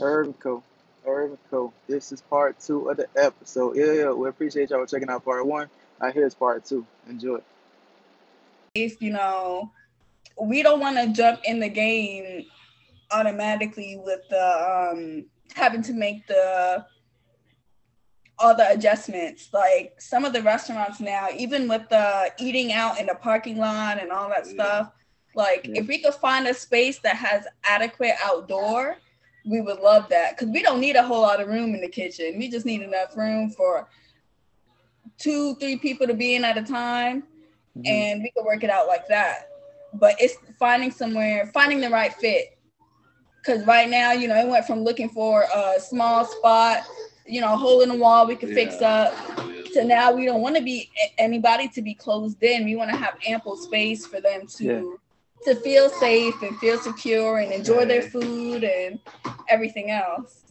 Urban Co. Urban Co. This is part two of the episode. Yeah, yeah, we appreciate y'all checking out part one. Now here's part two. Enjoy. If you know, we don't want to jump in the game automatically with the um having to make the all the adjustments. Like some of the restaurants now, even with the eating out in the parking lot and all that Yeah. stuff, like Yeah. if we could find a space that has adequate outdoor, we would love that because we don't need a whole lot of room in the kitchen. We just need enough room for two, three people to be in at a time, Mhm. and we could work it out like that. But it's finding somewhere, finding the right fit. Because right now, you know, it went from looking for a small spot, you know, a hole in the wall we could fix up, to now we don't want to be anybody to be closed in. We want to have ample space for them to Yeah. To feel safe and feel secure and enjoy their food and everything else.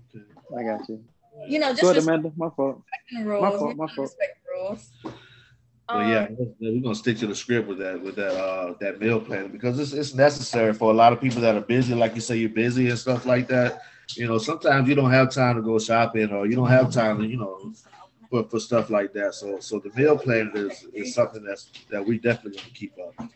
I got you. You know, just Go ahead, Amanda. My fault. rules. My fault, my fault. Rules. But yeah, we're gonna stick to the script with that with that uh that meal plan because it's it's necessary for a lot of people that are busy, like you say, you're busy and stuff like that. You know, sometimes you don't have time to go shopping or you don't have time to, you know, for, for stuff like that. So so the meal plan is is something that's that we definitely gonna keep up.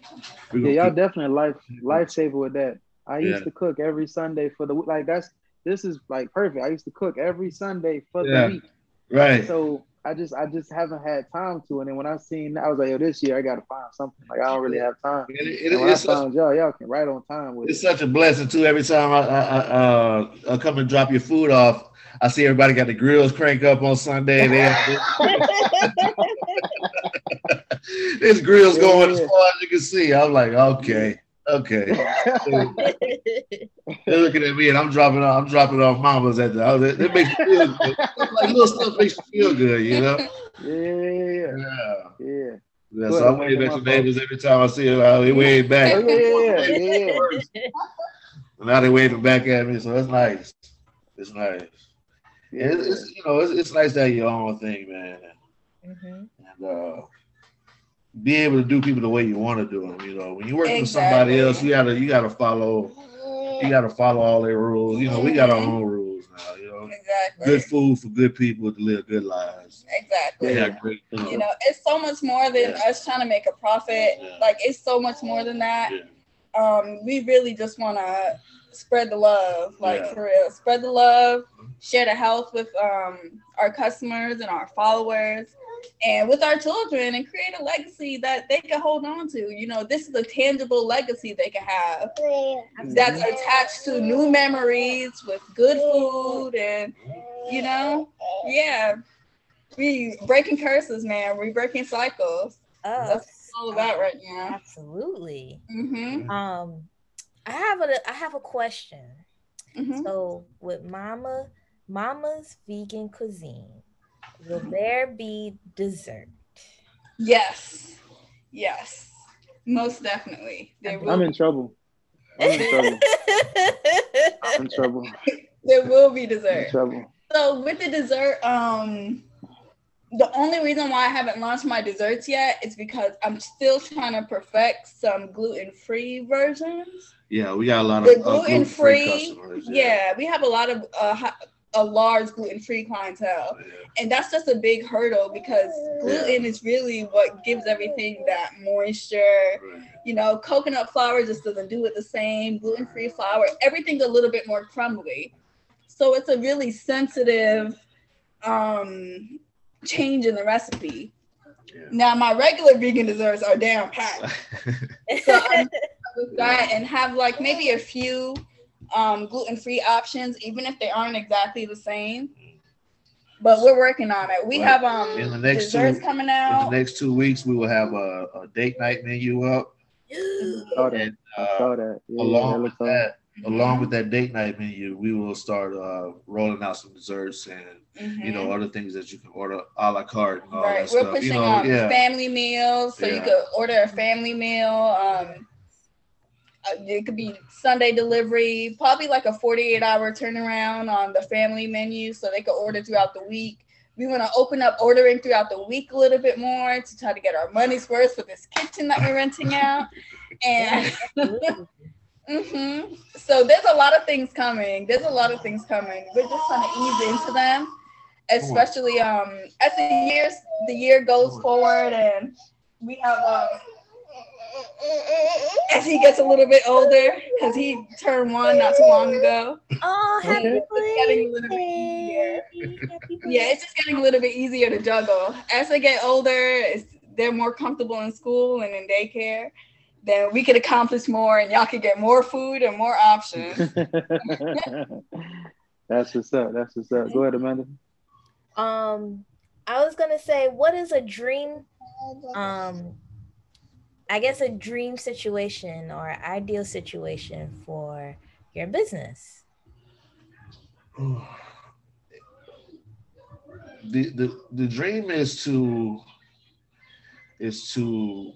We're Yeah, y'all keep- definitely life lifesaver with that. I used Yeah. to cook every Sunday for the like that's this is like perfect. I used to cook every Sunday for Yeah. the week. right. So I just I just haven't had time to. And then when I seen that I was like, yo, this year I gotta find something. Like I don't really have time. It- it- And when I such, found y'all, y'all can right on time with it's it. such a blessing too. Every time I, I, I, uh, I come and drop your food off, I see everybody got the grills crank up on Sunday. There's grills going as far as you can see. I'm like, okay, okay. They're looking at me and I'm dropping off, I'm dropping off mamas at the it, it makes you feel good. Like little stuff makes you feel good, you know? yeah, yeah, Yeah. yeah. Yeah, so I'm waving at my your neighbors every time I see them. Uh, they wave Oh, back. yeah, yeah, yeah. Now they waving back at me, so that's nice. It's nice. Yeah. It's, it's you know, it's, it's nice to have your own thing, man, Mhm. and uh, be able to do people the way you want to do them. You know, when you work for Exactly. somebody else, you gotta you gotta follow you gotta follow all their rules. You know, we got our own rules now. You know, Exactly. good food for good people to live good lives. Exactly. Yeah. Great. You know, You know, it's so much more than Yeah. us trying to make a profit. Yeah. Like it's so much more than that. Um, we really just want to spread the love, like Yeah. for real, spread the love, share the health with um our customers and our followers, and with our children, and create a legacy that they can hold on to. You know, this is a tangible legacy they can have that's attached to new memories with good food and you know, yeah. We breaking curses, man. We breaking cycles. Oh, That's all about right now. absolutely. Mm-hmm. Um, I have a I have a question. mm-hmm. So with Mama Mama's vegan cuisine, will there be dessert? Yes. Yes. Most definitely. There will, I'm in trouble. I'm in trouble. I'm in trouble. there will be I'm in dessert. trouble. So with the dessert, um the only reason why I haven't launched my desserts yet is because I'm still trying to perfect some gluten-free versions. Yeah, we got a lot of The uh, gluten-free, customers. Yeah, we have a lot of uh, a large gluten-free clientele. Yeah. and that's just a big hurdle because gluten is really what gives everything that moisture Right. you know coconut flour just doesn't do it the same gluten-free flour everything's a little bit more crumbly so it's a really sensitive um change in the recipe Yeah. now my regular vegan desserts are down pat so I'm with that and have like maybe a few um, gluten-free options, even if they aren't exactly the same. But we're working on it. We Right. have um In the next desserts two- coming In the next two weeks, we will have a, a date night menu up, Saw that. and I uh, saw that. Yeah, that along with looks awesome. that, along with that date night menu, we will start uh, rolling out some desserts and Mhm. you know other things that you can order a la carte and all right. that We're stuff. pushing You know, on yeah, family meals, so you could order a family meal. Um, uh, it could be Sunday delivery, probably like a 48 hour turnaround on the family menu, so they could order throughout the week. We want to open up ordering throughout the week a little bit more to try to get our money's worth for this kitchen that we're renting out. And hmm So there's a lot of things coming. There's a lot of things coming. We're just trying to ease into them, especially um as the years the year goes forward and we have um as he gets a little bit older because he turned one not too long ago. Oh, happy. It's getting a little bit easier. birthday. Yeah, it's just getting a little bit easier to juggle. As they get older, it's, they're more comfortable in school and in daycare. Then we could accomplish more, and y'all could get more food and more options. That's what's up. That's what's up. Go ahead, Amanda. Um, I was gonna say, what is a dream? Um, I guess a dream situation or ideal situation for your business. the the the dream is to is to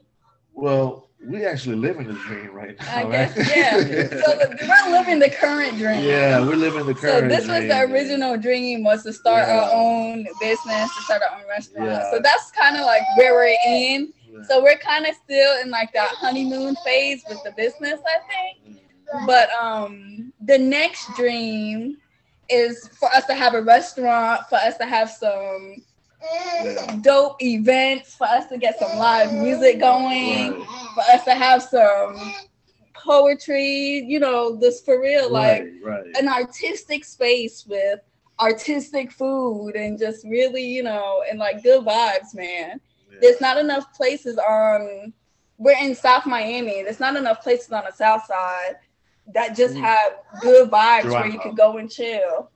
well we actually live in the dream right now I right? guess, yeah. So the, we're living the current dream. yeah we're living the current. So this was the original dream was to start our own business, to start our own restaurant. Yeah. So that's kind of like where we're in. Yeah. So we're kind of still in like that honeymoon phase with the business, I think. But um the next dream is for us to have a restaurant, for us to have some Yeah. Dope events, for us to get some live music going, Right. for us to have some poetry, you know, this for real, like right, right. an artistic space with artistic food and just really, you know, and like good vibes, man. Yeah. There's not enough places on we're in South Miami. There's not enough places on the south side that just Mhm. have good vibes where you Toronto. can go and chill.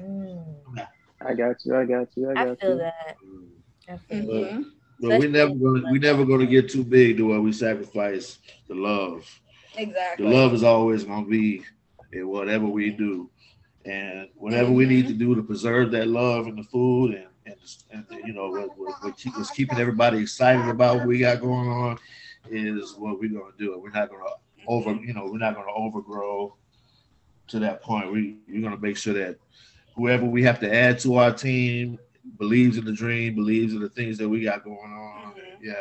Mm, I got you. I got you. I I got feel you. that. I feel that. Mhm. but we never gonna we never gonna get too big to where we sacrifice the love Exactly. the love is always going to be in whatever we do and whatever we need to do to preserve that love and the food and, and, and you know what, what, what keep, what's keeping everybody excited about what we got going on is what we're going to do we're not going to over you know we're not going to overgrow to that point we, we're going to make sure that whoever we have to add to our team believes in the dream believes in the things that we got going on Mhm. yeah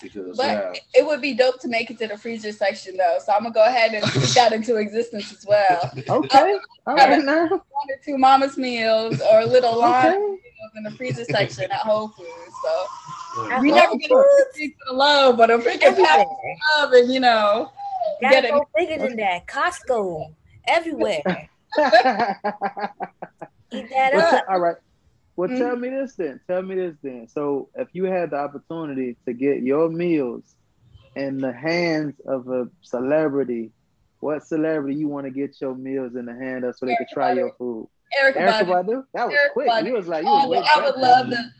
because But yeah it would be dope to make it to the freezer section though. So I'm gonna go ahead and put that into existence as well. Okay. All right now. One or two mama's meals or a little line Okay. meals in the freezer section at Whole Foods. So yeah. we never get a piece of the love, but if we can pass Everywhere. love and you know Gotta get it. go bigger than that. Costco, everywhere. Eat that Well, up. te- all right. Well, Mm. tell me this then. Tell me this then. So, if you had the opportunity to get your meals in the hands of a celebrity, what celebrity you want to get your meals in the hand of so they could try your food? Erykah Erykah Badu. Badu. That was Erykah quick. Badu. You was like, you was Oh, way I would love to.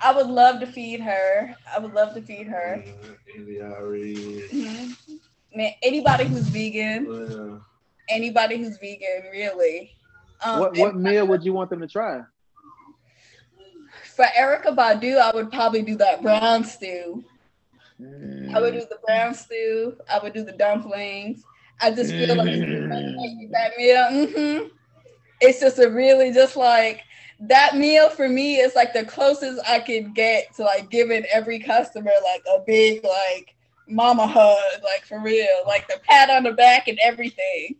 I would love to feed her. I would love to feed her. Eliari. Mhm. Man, anybody who's vegan, Uh, anybody who's vegan, really. Um, What what meal would you want them to try? for Erykah Badu, I would probably do that brown stew. I would do the brown stew. I would do the dumplings. I just feel like Mm. that meal. hmm It's just a really just like that meal for me is like the closest I could get to like giving every customer like a big like mama hug, like for real, like the pat on the back and everything.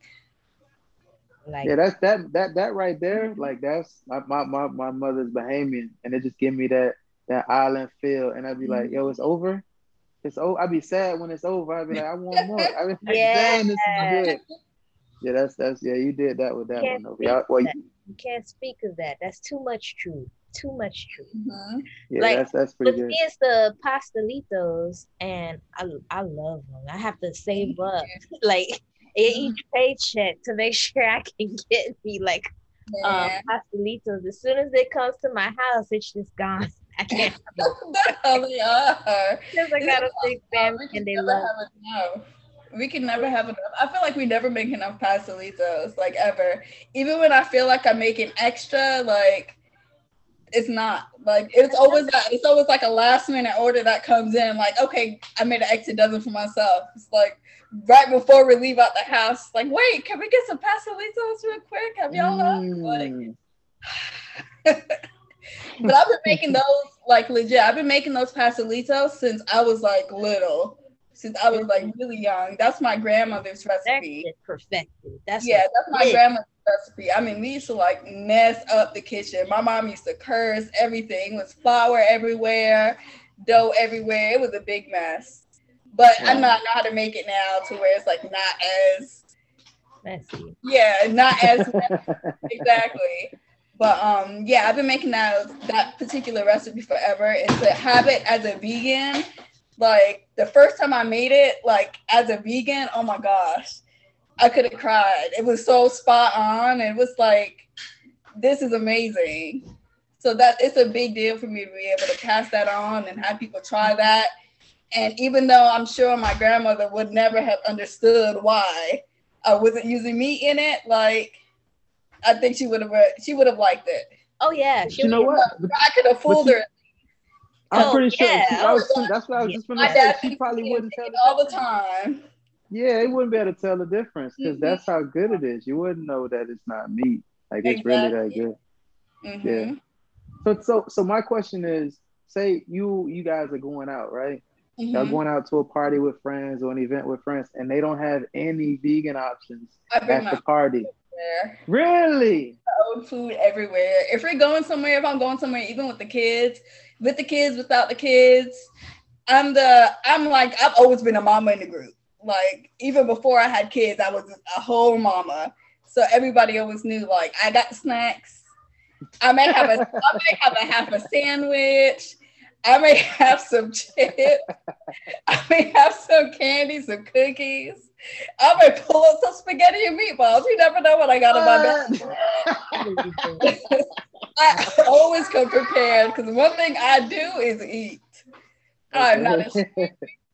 Like Yeah, that's that that that right there. Like that's my my my, my mother's Bahamian, and it just give me that that island feel, and I'd be like, yo, it's over. It's over. I'd be sad when it's over. I'd be like, I want more. I'd be like, Yeah. damn, this is good. Yeah, that's that's yeah. You did that with that Yeah, one. Though. Yeah, well, that. you can't speak of that. That's too much truth. Too much truth. Mhm. yeah, like, that's that's pretty good. me, it's the pastelitos, and I I love them. I have to save up like each paycheck to make sure I can get me like um, Man. pastelitos. As soon as it comes to my house, it's just gone. I can't they are. because I got a big family We and can they never love. have enough. We can never have enough. I feel like we never make enough pastelitos, like ever. Even when I feel like I'm making extra, like it's not. Like it's always that. It's always like a last minute order that comes in. Like okay, I made an extra dozen for myself. It's like right before we leave out the house. Like wait, can we get some pastelitos real quick? Have y'all left? Like Mm. but I've been making those like legit. I've been making those pastelitos since I was like little. since I was like really young. That's my grandmother's recipe. Perfected. That's yeah, that's my it. grandmother's recipe. I mean, we used to like mess up the kitchen. My mom used to curse everything. It was flour everywhere, dough everywhere. It was a big mess. But yeah. I know, know how to make it now to where it's like not as messy. Yeah, not as messy. exactly. But um, yeah, I've been making that that particular recipe forever. It's a habit as a vegan. Like the first time I made it, like as a vegan, oh my gosh, I could have cried. It was so spot on. It was like, this is amazing. So that it's a big deal for me to be able to pass that on and have people try that. And even though I'm sure my grandmother would never have understood why I wasn't using meat in it, like I think she would have she would have liked it. Oh yeah, you know what? I could have fooled her. I'm oh, pretty sure. Yeah. She, was, that's what I was just going to say. She probably wouldn't tell all the time. Yeah, it wouldn't be able to tell the difference because mm-hmm. that's how good it is. You wouldn't know that it's not meat. Like it's exactly. really that good. Mm-hmm. Yeah. So so so my question is, say you you guys are going out, right? Mm-hmm. Y'all going out to a party with friends or an event with friends, and they don't have any vegan options at the party. Everywhere. Really? Old food everywhere. If we're going somewhere, if I'm going somewhere, even with the kids, with the kids, without the kids, I'm the I'm like I've always been a mama in the group. Like even before I had kids, I was a whole mama. So everybody always knew like I got snacks. I may have a I may have a half a sandwich. I may have some chips. I may have some candy, some cookies. I may pull up some spaghetti and meatballs. You never know what I got in my bag. I always come prepared because one thing I do is eat. I'm not a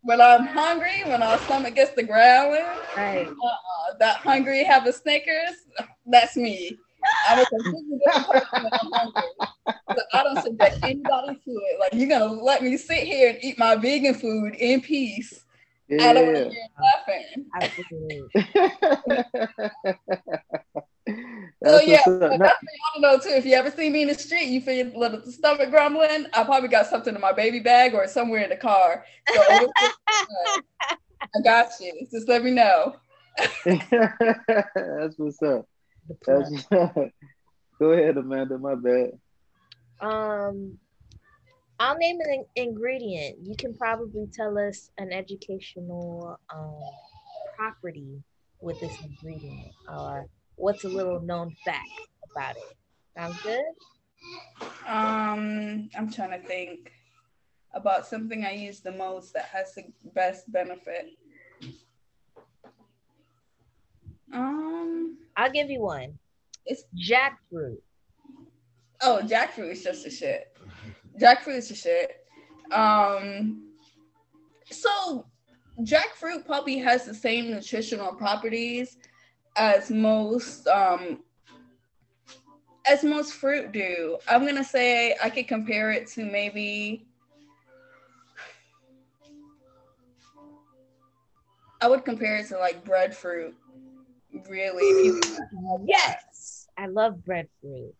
when I'm hungry, when our stomach gets to growling, right. uh, that hungry have a Snickers, that's me. I'm a completely different person when I'm hungry. So I don't subject anybody to it. Like you're gonna let me sit here and eat my vegan food in peace. Yeah. I don't want to hear so yeah, that's what y'all know too. If you ever see me in the street, you feel a little stomach grumbling. I probably got something in my baby bag or somewhere in the car. So I got you. Just let me know. that's what's up. That's what's up. Go ahead, Amanda. My bad. Um, I'll name an ingredient. You can probably tell us an educational um, property with this ingredient, or what's a little known fact about it. Sounds good. Um, I'm trying to think about something I use the most that has the best benefit. Um, I'll give you one. It's jackfruit. Oh, jackfruit is just a shit. Jackfruit is a shit. Um, so jackfruit probably has the same nutritional properties as most um as most fruit do. I'm gonna say I could compare it to maybe I would compare it to like breadfruit. Really, yes, I love breadfruit.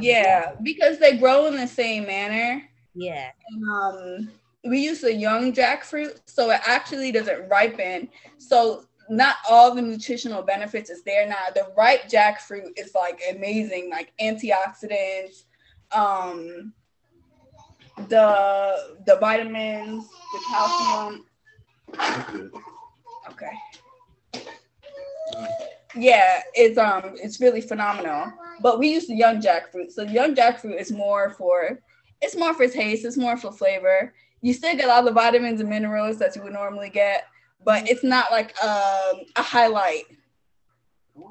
Yeah, because they grow in the same manner. Yeah. And, um, we use the young jackfruit, so it actually doesn't ripen. So not all the nutritional benefits is there now. The ripe jackfruit is like amazing, like antioxidants, um, the the vitamins, the calcium. Okay. Yeah, it's um it's really phenomenal. But we use the young jackfruit. So young jackfruit is more for it's more for taste, it's more for flavor. You still get all the vitamins and minerals that you would normally get, but it's not like um, a highlight,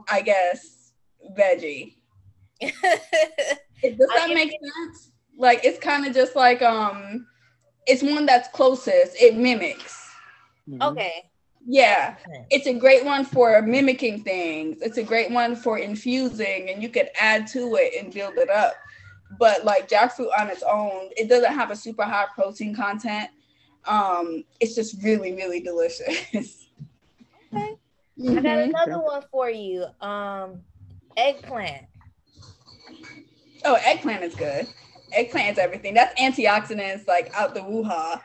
I guess, veggie. Does that make sense? Like it's kind of just like um it's one that's closest. It mimics. Mm-hmm. Okay. Yeah, it's a great one for mimicking things. It's a great one for infusing, and you could add to it and build it up. But like jackfruit on its own, it doesn't have a super high protein content. Um, it's just really, really delicious. okay. Mm-hmm. I got mm-hmm. another one for you. Um, eggplant. Oh, eggplant is good. Eggplant is everything. That's antioxidants, like out the woo-ha.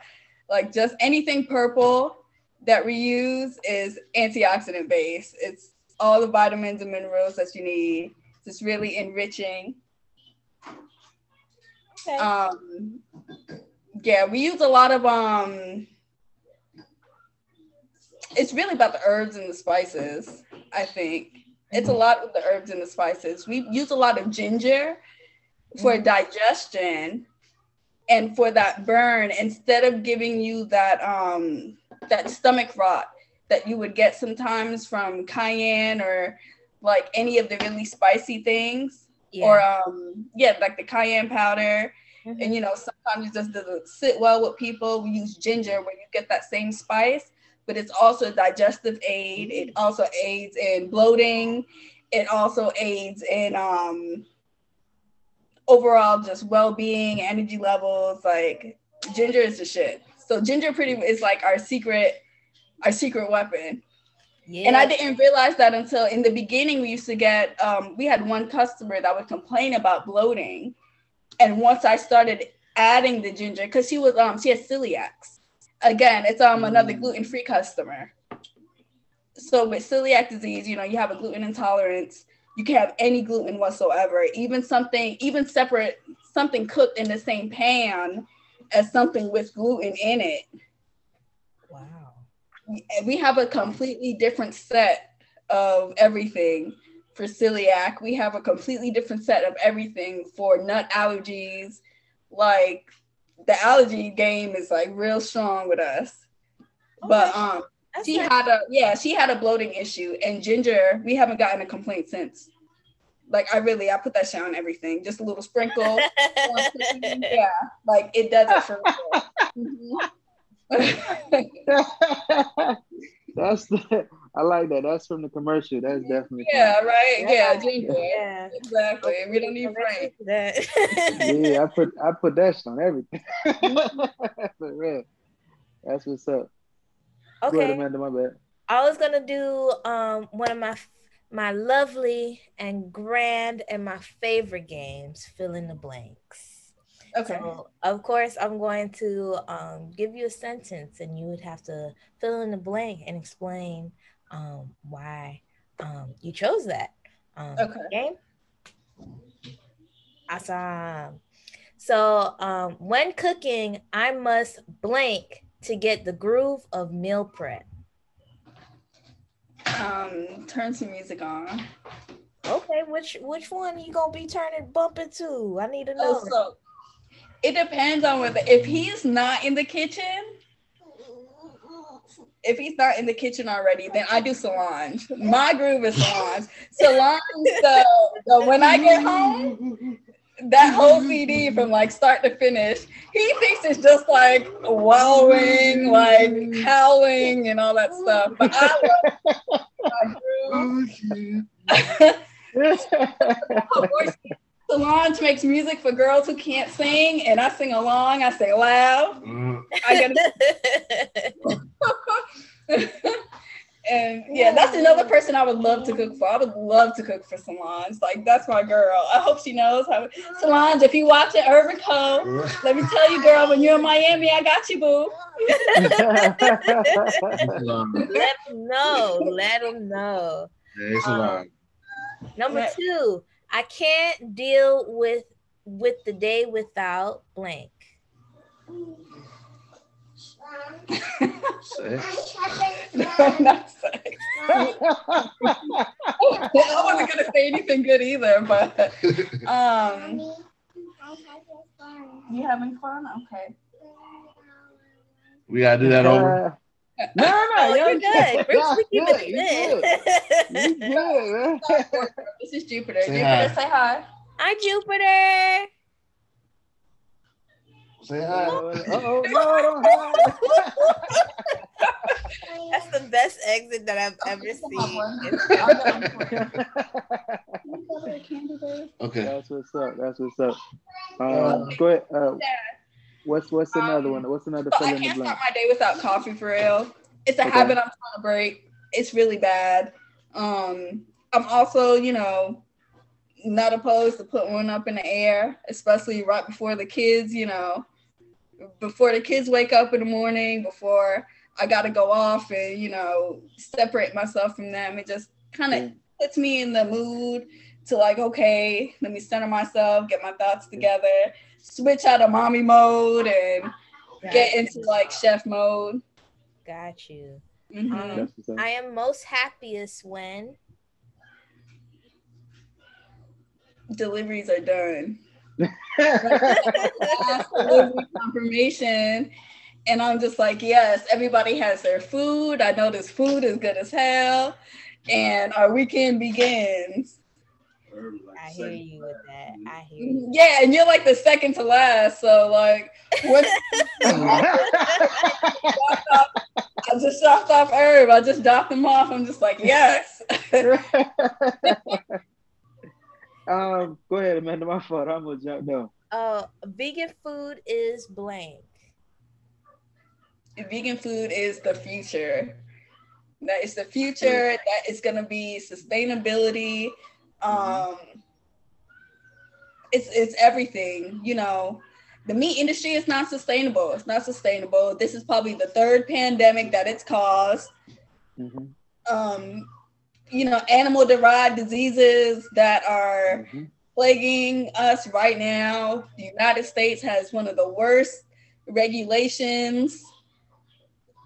Like just anything purple that we use is antioxidant based. It's all the vitamins and minerals that you need. It's really enriching. Okay. Um, yeah, we use a lot of um. It's really about the herbs and the spices. I think it's a lot of the herbs and the spices. We use a lot of ginger for Mhm. digestion and for that burn instead of giving you that um that stomach rot that you would get sometimes from cayenne or like any of the really spicy things yeah. or um yeah like the cayenne powder Mhm. and you know sometimes it just doesn't sit well with people we use ginger where you get that same spice but it's also a digestive aid it also aids in bloating it also aids in um overall just well-being energy levels like ginger is the shit so ginger pretty is like our secret our secret weapon yeah. and I didn't realize that until in the beginning, we used to get, um, we had one customer that would complain about bloating. And once I started adding the ginger, because she was, um, she has celiacs. Again, it's um another Mm. gluten-free customer. So with celiac disease, you know, you have a gluten intolerance. You can have any gluten whatsoever, even something, even separate, something cooked in the same pan as something with gluten in it wow. we have a completely different set of everything for celiac. We have a completely different set of everything for nut allergies. Like the allergy game is like real strong with us. But um That's she nice. had a yeah, she had a bloating issue and ginger, we haven't gotten a complaint since. Like I really I put that shit on everything. Just a little sprinkle. yeah, like it does it for real. Mhm. That's the, I like that. That's from the commercial. That's definitely yeah, right. Yeah, Yeah. ginger. yeah. Exactly. We don't need Frank. That. yeah, I put I put that on everything. For real. That's what's up. Go ahead, okay. Amanda, my bad. I was gonna do um one of my my lovely and grand and my favorite games, fill in the blanks. Okay. So of course I'm going to um give you a sentence and you would have to fill in the blank and explain um why um you chose that. Um Okay. game. Awesome. So um when cooking, I must blank to get the groove of meal prep. Um, turn some music on. Okay, which which one you gonna be turning bumping to? I need to know. Oh, so it depends on whether if he's not in the kitchen. If he's not in the kitchen already, then I do Solange. My groove is Solange. Solange, the, the when I get home, that whole CD from like start to finish, he thinks it's just like wallowing, like howling and all that stuff. But I love my oh, groove. Solange makes music for girls who can't sing, and I sing along. I say loud. Mm, I get and yeah, that's another person I would love to cook for. I would love to cook for Solange. Like that's my girl. I hope she knows how. Solange, if you watch it, Urban Co. Let me tell you, girl, when you're in Miami, I got you, boo. um, Let them know. Let them know. yeah, it's. Number two, I can't deal with with the day without blank. Sex. no, not sex. I wasn't gonna say anything good either, but um, you having fun? Okay. We gotta do that over. No, no, Oh, you're you're good. Bruce, we keep good. it You in. good. You good. This is Jupiter. Say Jupiter, hi. say hi. Hi, Jupiter. Say hi. Uh-oh, no, don't That's the best exit that I've ever seen. Okay. That's what's up. That's what's up. Um, go ahead. Uh, what's what's another one? What's another So I in the can't start my day without coffee for real. It's a Okay. habit I'm trying to break. It's really bad. Um, I'm also, you know, not opposed to put one up in the air, especially right before the kids, you know, before the kids wake up in the morning, before I gotta go off and you know separate myself from them. It just kind of puts me in the mood to like, okay, let me center myself, get my thoughts together, switch out of mommy mode and Got get you. into like chef mode. Got you. Mhm. Um, That's what's up. I am most happiest when Deliveries are done. Delivery confirmation. And I'm just like, yes, everybody has their food. I know this food is good as hell. And our weekend begins. I hear you with that. I hear you. Yeah, and you're like the second to last. So like what I just dropped off herb. I just dropped them off. I'm just like, yes. um, go ahead, Amanda. My fault. I'm gonna jump down. Uh, vegan food is blank. Vegan food is the future. That is the future. That is gonna be sustainability. Um it's it's everything, you know. The meat industry is not sustainable. It's not sustainable. This is probably the third pandemic that it's caused. Mhm, Um, you know, animal derived diseases that are mhm. plaguing us right now. The United States has one of the worst regulations,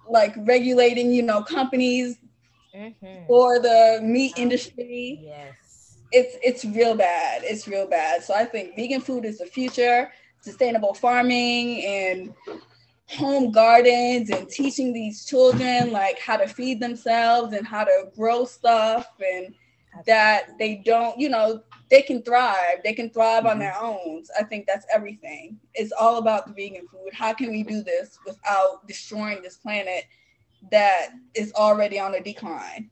like regulating, you know, companies Mhm. for the meat industry. Yes. It's it's real bad. It's real bad. So I think vegan food is the future, sustainable farming and home gardens and teaching these children like how to feed themselves and how to grow stuff and that they don't, you know, they can thrive. They can thrive on mm-hmm. their own. I think that's everything. It's all about the vegan food. How can we do this without destroying this planet that is already on a decline?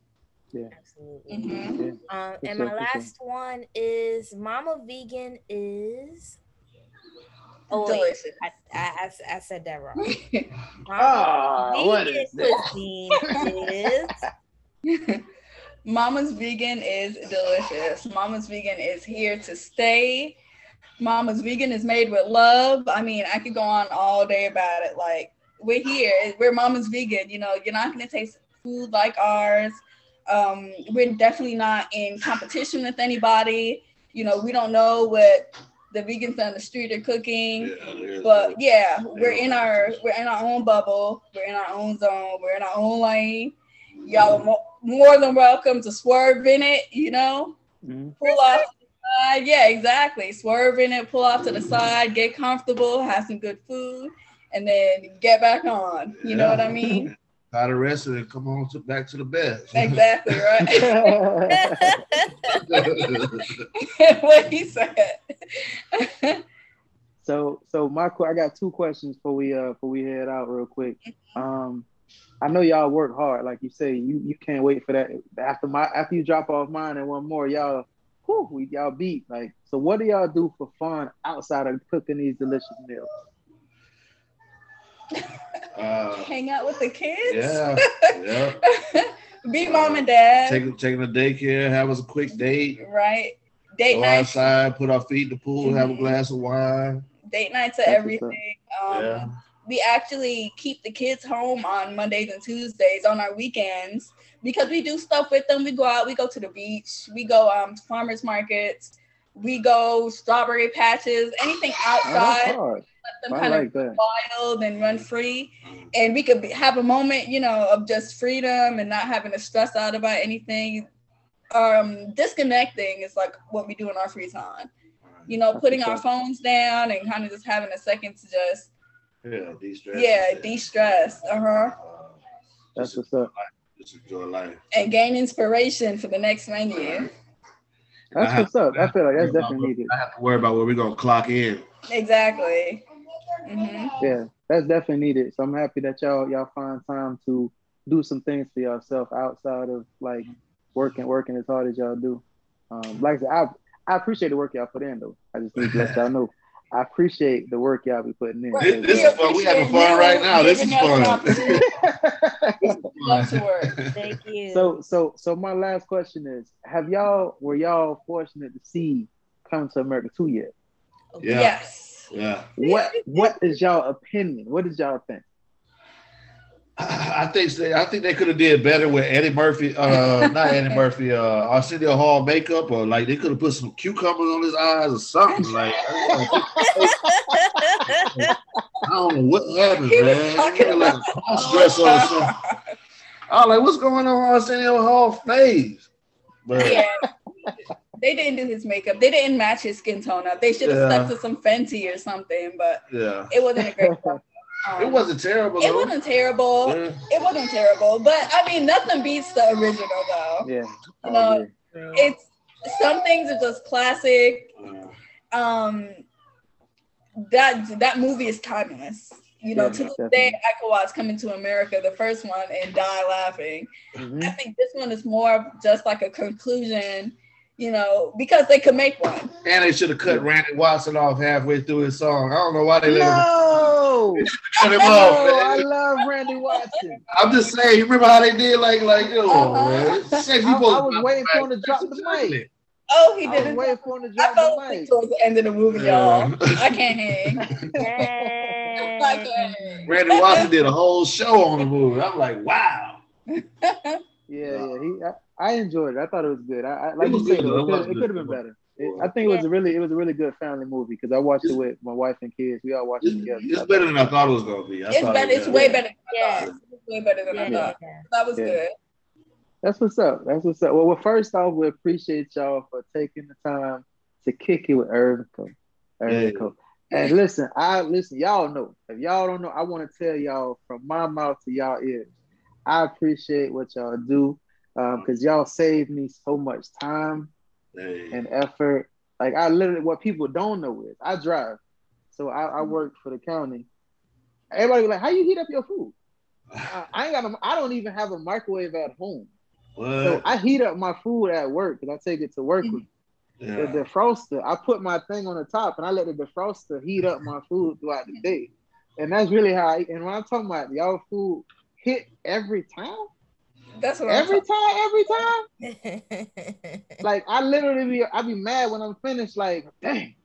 Absolutely. Mhm. Um, and my last one is Mama Vegan is. Oh wait, Delicious. I, I, I, I said that wrong. Mama Ah, what Vegan is this? cuisine is. Mama's vegan is delicious. Mama's vegan is here to stay. Mama's vegan is made with love. I mean, I could go on all day about it. Like, we're here. We're Mama's vegan. You know, you're not going to taste food like ours. Um, we're definitely not in competition with anybody. You know, we don't know what the vegans on the street are cooking. But yeah, we're in our we're in our own bubble. We're in our own zone. We're in our own lane. Y'all are mo- more than welcome to swerve in it. You know, Mhm. pull off. To. Yeah, exactly. Swerve in it. Pull off to the side. Get comfortable. Have some good food, and then get back on. You know what I mean? Got arrested and come on to back to the bed. exactly right. what he said. so so my I got two questions before we uh before we head out real quick. Um I know y'all work hard, like you say, you you can't wait for that after my after you drop off mine and one more, y'all whew, we y'all beat. Like so what do y'all do for fun outside of cooking these delicious meals? Uh, Hang out with the kids. yeah, yeah. Be mom and dad. Taking taking a daycare, have us a quick date, right? Date go night. outside, put our feet in the pool, have a Mhm. glass of wine. Date nights are That's what's up. everything. Um, Yeah. We actually keep the kids home on Mondays and Tuesdays on our weekends because we do stuff with them. We go out, we go to the beach, we go um to farmers markets, we go strawberry patches, anything Oh, outside. Hard. let them I kind of that. wild and run free and we could be, have a moment you know of just freedom and not having to stress out about anything um disconnecting is like what we do in our free time you know putting our phones down and kind of just having a second to just Yeah, de-stress. yeah de-stress uh-huh Uh, That's what's up. just enjoy life. and gain inspiration for the next menu I That's have- what's up. I feel like that's definitely needed. I have to worry about where we're gonna clock in. exactly hmm Yeah, that's definitely needed. So I'm happy that y'all y'all find time to do some things for yourself outside of like working working as hard as y'all do. Um, like I said, I I appreciate the work y'all put in though. I just need to let y'all know. I appreciate the work y'all be putting in. This, this is fun. We having fun right now. This is Giving us an fun. Love to work. Thank you. so so so my last question is: Have y'all were y'all fortunate to see Come to America two yet? Yeah. yes Yeah. What what is y'all opinion? What did y'all think? I think I think they could have did better with Eddie Murphy, uh, not Eddie Murphy, uh, Arsenio Hall makeup, or like they could have put some cucumbers on his eyes or something. Like I don't know what happened, He man. talking He like about- cross dress or something. I was like, what's going on with Arsenio Hall face? But yeah. They didn't do his makeup. They didn't match his skin tone up. They should have Yeah. stuck to some Fenty or something, but yeah, it wasn't a great. Um, it wasn't terrible. It though. wasn't terrible. Yeah. It wasn't terrible, but I mean, nothing beats the original though. Yeah. I No. agree. It's some things are just classic. Um, that that movie is timeless. You know, Yeah, to this definitely. day, I could watch Coming to America, the first one, and die laughing. Mhm. I think this one is more just like a conclusion, you know, because they could make one. And they should have cut Randy Watson off halfway through his song. I don't know why they let him No, cut him no, off. I love Randy Watson. I'm just saying. You remember how they did? Like, like, oh Uh-huh. man. Say I, I was waiting for him to drop the mic. Oh, he didn't. waiting for him to I drop fell the mic. towards the end of the movie, Yeah. y'all. I can't hang. I can't hang. Randy Watson did a whole show on the movie. I'm like, wow. Yeah, yeah. He, I, I enjoyed it. I thought it was good. I, I like It you said, it. It could, was it good. could have been better. It, I think it was a really, it was a really good family movie because I watched it with my wife and kids. We all watched it together. it's better than I thought it was gonna be. I It's better. it It's way better. Than Yeah. It's way better than I Yeah. thought. That was Yeah. good. That's what's up. That's what's up. Well, well, first off, we appreciate y'all for taking the time to kick it with Urban Co. Urban Co. And listen, I listen. Y'all know. If y'all don't know, I want to tell y'all from my mouth to y'all ears. I appreciate what y'all do Um, mm. because y'all save me so much time Hey. and effort. Like I literally, what people don't know is I drive, so I, I mm. work for the county. Everybody be like, "How you heat up your food?" I, I ain't got. A, I don't even have a microwave at home. So What? I heat up my food at work because I take it to work mm. with the Yeah. defroster. I put my thing on the top and I let the defroster heat up my food throughout the day. And that's really how I and when I'm talking about y'all food hit every time, That's what I'm every time, every time. Like I literally be I be mad when I'm finished, like, dang.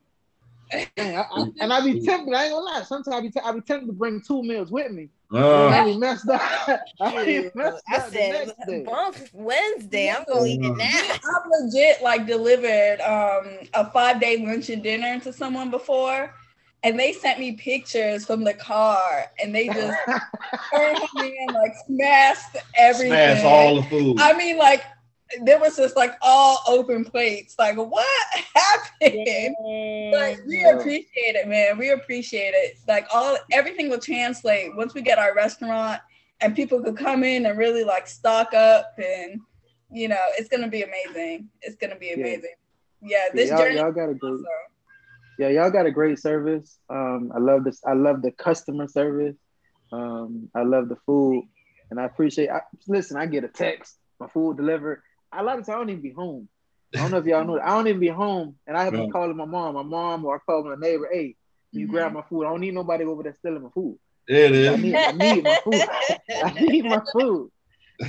Dang, I, I, and I be tempted, I ain't gonna lie. Sometimes I be, t- I be tempted to bring two meals with me. And I Uh, be messed up. I be messed I up the said, bump Wednesday. I'm gonna eat it now. I've legit like delivered um, a five day lunch and dinner to someone before, and they sent me pictures from the car, and they just turned me and like smashed everything. smash all the food. I mean, like there was just like all open plates. Like what happened? Like we appreciate it, man. We appreciate it. Like all everything will translate once we get our restaurant and people could come in and really like stock up and you know, it's gonna be amazing. It's gonna be amazing. Yeah, this y'all, journey y'all got a great also. Yeah, y'all got a great service. Um, I love this. I love the customer service. Um, I love the food, and I appreciate. I, listen, I get a text, my food delivered. A lot of times I don't even be home. I don't know if y'all know. That. I don't even be home, and I have to Right. call my mom, my mom, or I call my neighbor. Hey, you Mhm. grab my food. I don't need nobody over there stealing my food. There it I need, I need my food. I need my food.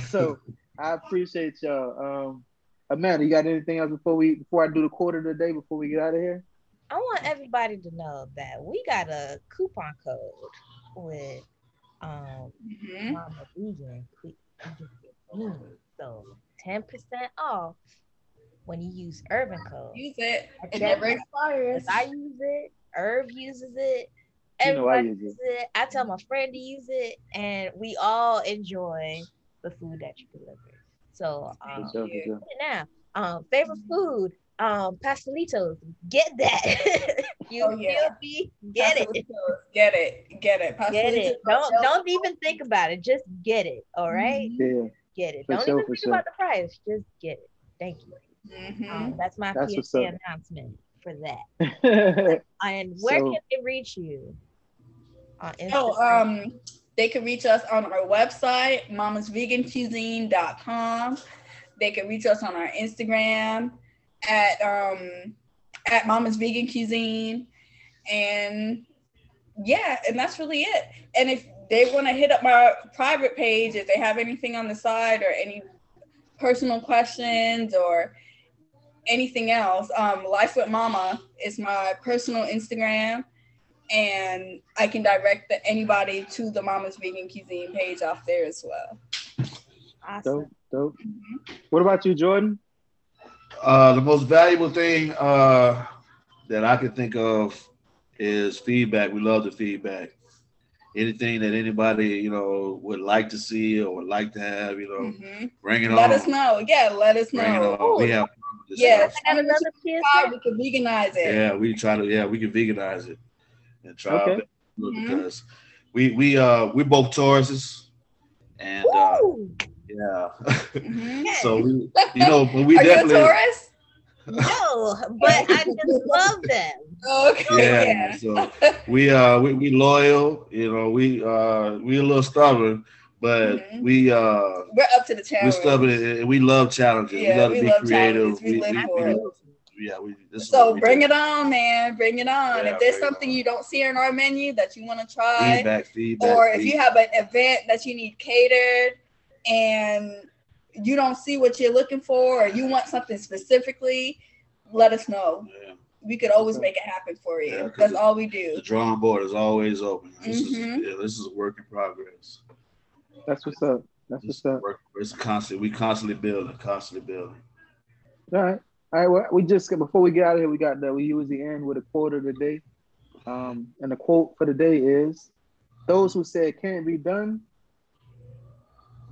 So I appreciate y'all. Um, Amanda, you got anything else before we before I do the quarter of the day before we get out of here? I want everybody to know that we got a coupon code with um Mhm. Mama Vegan. We- we just get vegan. So ten percent off when you use Urban Code. Use it. I It never expires. I use it. Herb uses it. You know I Everybody use it. uses it. I tell my friend to use it, and we all enjoy the food that you deliver. So For um, sure, sure. it now. Um, favorite food, um, pastelitos. Get that. you Oh, yeah. feel me? Get it. Pastelitos. Get it. Get it. Get it. Pastelitos are Don't don't even think about it. Just get it. All right? Mhm. Yeah. Get it. For don't sure, even think sure. about the price. Just get it. Thank you. Mhm. Um, that's my That's what's PSA announcement for that. And where So- can they reach you? On Instagram. So um they can reach us on our website, mamasvegancuisine.com. They can reach us on our Instagram at um at Mama's Vegan Cuisine. And yeah, and that's really it. And if they want to hit up my private page, if they have anything on the side or any personal questions or anything else, um, Life with Mama is my personal Instagram. and I can direct the, anybody to the Mama's Vegan Cuisine page off there as well. Awesome. Dope, dope. What about you, Jordan? Uh, the most valuable thing uh, that I can think of is feedback. We love the feedback. Anything that anybody you know would like to see or would like to have, you know, Mhm. bring it Let on. Let us know. Yeah, let us Bring it know. on. We have Yes. I got another How we can veganize it. Yeah, we try to. Yeah, we can veganize it and try Okay. best to do it Mhm. because we we uh we both Tauruses, and uh, Woo! Yeah, Mhm. so we you know but we Are you a definitely Taurus? No, but I just love them. Okay. yeah. Yeah. So we uh we, we loyal, you know. We uh we a little stubborn, but Mhm. we uh We're up to the challenge. we challenge. stubborn and we love challenges. Yeah, we love to we be love creative. challenges. We live for it. yeah, we. This So we bring do. it on, man. Bring it on. Yeah, if there's something you don't see in our menu that you want to try, feedback, feedback, or if you have an event that you need catered and you don't see what you're looking for, or you want something specifically, let us know. Yeah. We could always make it happen for you. Yeah, 'cause That's it- all we do. the drawing board is always open. This Mhm. is yeah, this is a work in progress. That's what's up. That's what's up. work, it's constant. We constantly building, constantly building. All right. All right. Well, we just before we get out of here, we got that we use the end with a quote of the day. Um, and the quote for the day is those who say it can't be done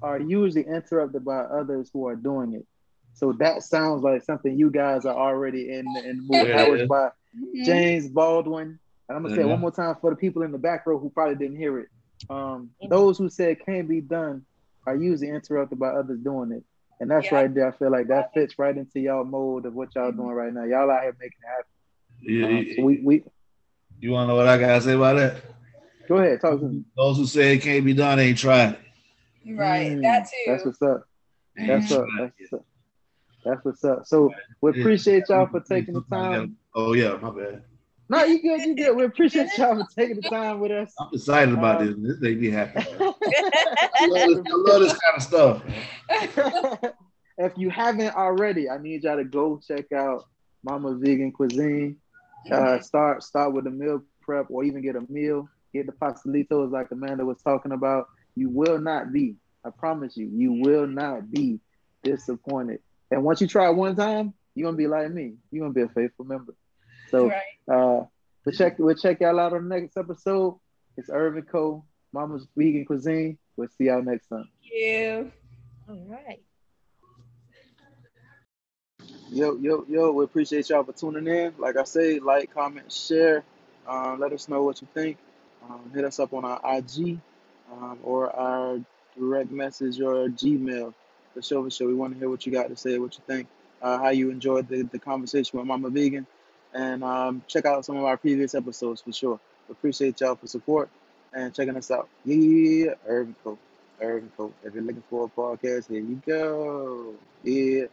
are usually interrupted by others who are doing it. So that sounds like something you guys are already in in the mood. That was by Mhm. James Baldwin. And I'm gonna say it one more time for the people in the back row who probably didn't hear it. Um, those who say it can't be done are usually interrupted by others doing it. And that's Yeah. right there. I feel like that fits right into y'all mode of what y'all doing right now. Y'all out here making it happen. You, Um, so we, we you want to know what I gotta say about that? go ahead, talk to me. Those who say it can't be done ain't tried it. Right. Mm, That That's too. what's up. That's up. That's what's up. That's what's up. So we appreciate y'all for taking the time. Oh yeah, my bad. No, you good, you good. We appreciate y'all for taking the time with us. I'm excited about Um, this. This make me happy. I, love this, I love this kind of stuff. if you haven't already, I need y'all to go check out Mama Vegan Cuisine. Uh, start start with a meal prep or even get a meal. Get the pastelitos like Amanda was talking about. You will not be, I promise you, you will not be disappointed. And once you try it one time, you're gonna be like me. You're gonna be a faithful member. So right. uh we'll check we'll check y'all out on the next episode. It's Urban Co. Mama's Vegan Cuisine. We'll see y'all next time. Thank you. All right. Yo, yo, yo, we appreciate y'all for tuning in. Like I say, like, comment, share. Um, let us know what you think. Um, hit us up on our IG um, or our direct message or Gmail. Sure, for sure. We want to hear what you got to say, what you think, uh, how you enjoyed the, the conversation with Mama Vegan. And um, check out some of our previous episodes for sure. Appreciate y'all for support and checking us out. Yeah, Urban Co. Urban Co. If you're looking for a podcast, here you go. Yeah.